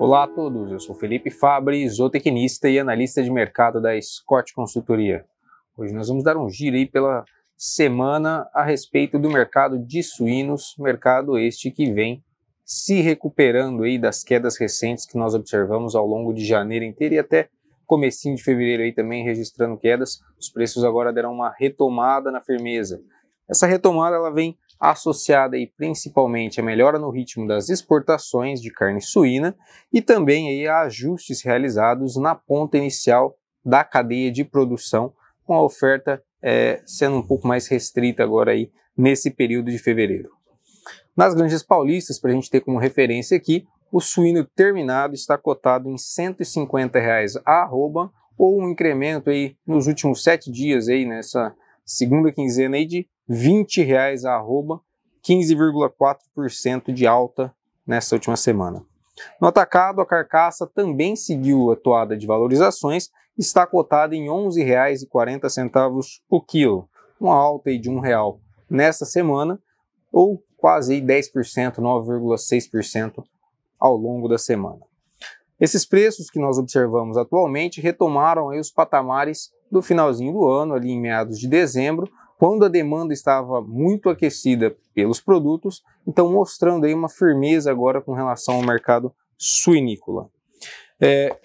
Olá a todos, eu sou Felipe Fabri, zootecnista e analista de mercado da Scott Consultoria. Hoje nós vamos dar um giro aí pela semana a respeito do mercado de suínos, mercado este que vem se recuperando aí das quedas recentes que nós observamos ao longo de janeiro inteiro e até comecinho de fevereiro aí também registrando quedas. Os preços agora deram uma retomada na firmeza. Essa retomada ela vem associada aí principalmente à melhora no ritmo das exportações de carne suína e também aí a ajustes realizados na ponta inicial da cadeia de produção, com a oferta é, sendo um pouco mais restrita agora aí nesse período de fevereiro. Nas granjas paulistas, para a gente ter como referência aqui, o suíno terminado está cotado em 150 reais a arroba, ou um incremento aí nos últimos sete dias aí nessa segunda quinzena aí de 20 reais a arroba, 15,4% de alta nessa última semana. No atacado, a carcaça também seguiu a toada de valorizações, está cotada em R$ 11,40 o quilo, uma alta de R$ 1,00 nessa semana, ou quase 10%, 9,6% ao longo da semana. Esses preços que nós observamos atualmente retomaram os patamares do finalzinho do ano, ali em meados de dezembro, quando a demanda estava muito aquecida pelos produtos, então mostrando aí uma firmeza agora com relação ao mercado suinícola. É,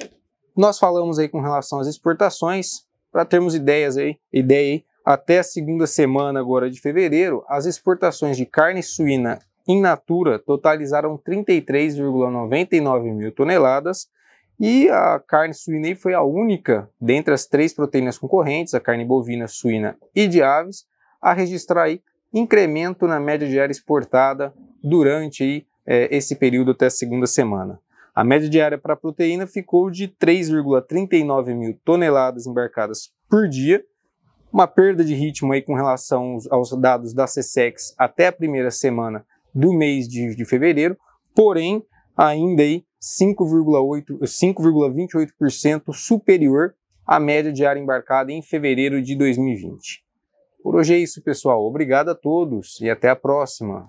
nós falamos aí com relação às exportações, para termos ideias aí, ideia aí, até a segunda semana agora de fevereiro, as exportações de carne suína in natura totalizaram 33,99 mil toneladas e a carne suína foi a única dentre as três proteínas concorrentes, a carne bovina, suína e de aves, a registrar aí incremento na média diária exportada durante aí, é, esse período até a segunda semana. A média diária para a proteína ficou de 3,39 mil toneladas embarcadas por dia, uma perda de ritmo aí com relação aos dados da CSEX até a primeira semana do mês de, de fevereiro, porém ainda aí 5,28% superior à média diária embarcada em fevereiro de 2020. Por hoje é isso, pessoal. Obrigado a todos e até a próxima.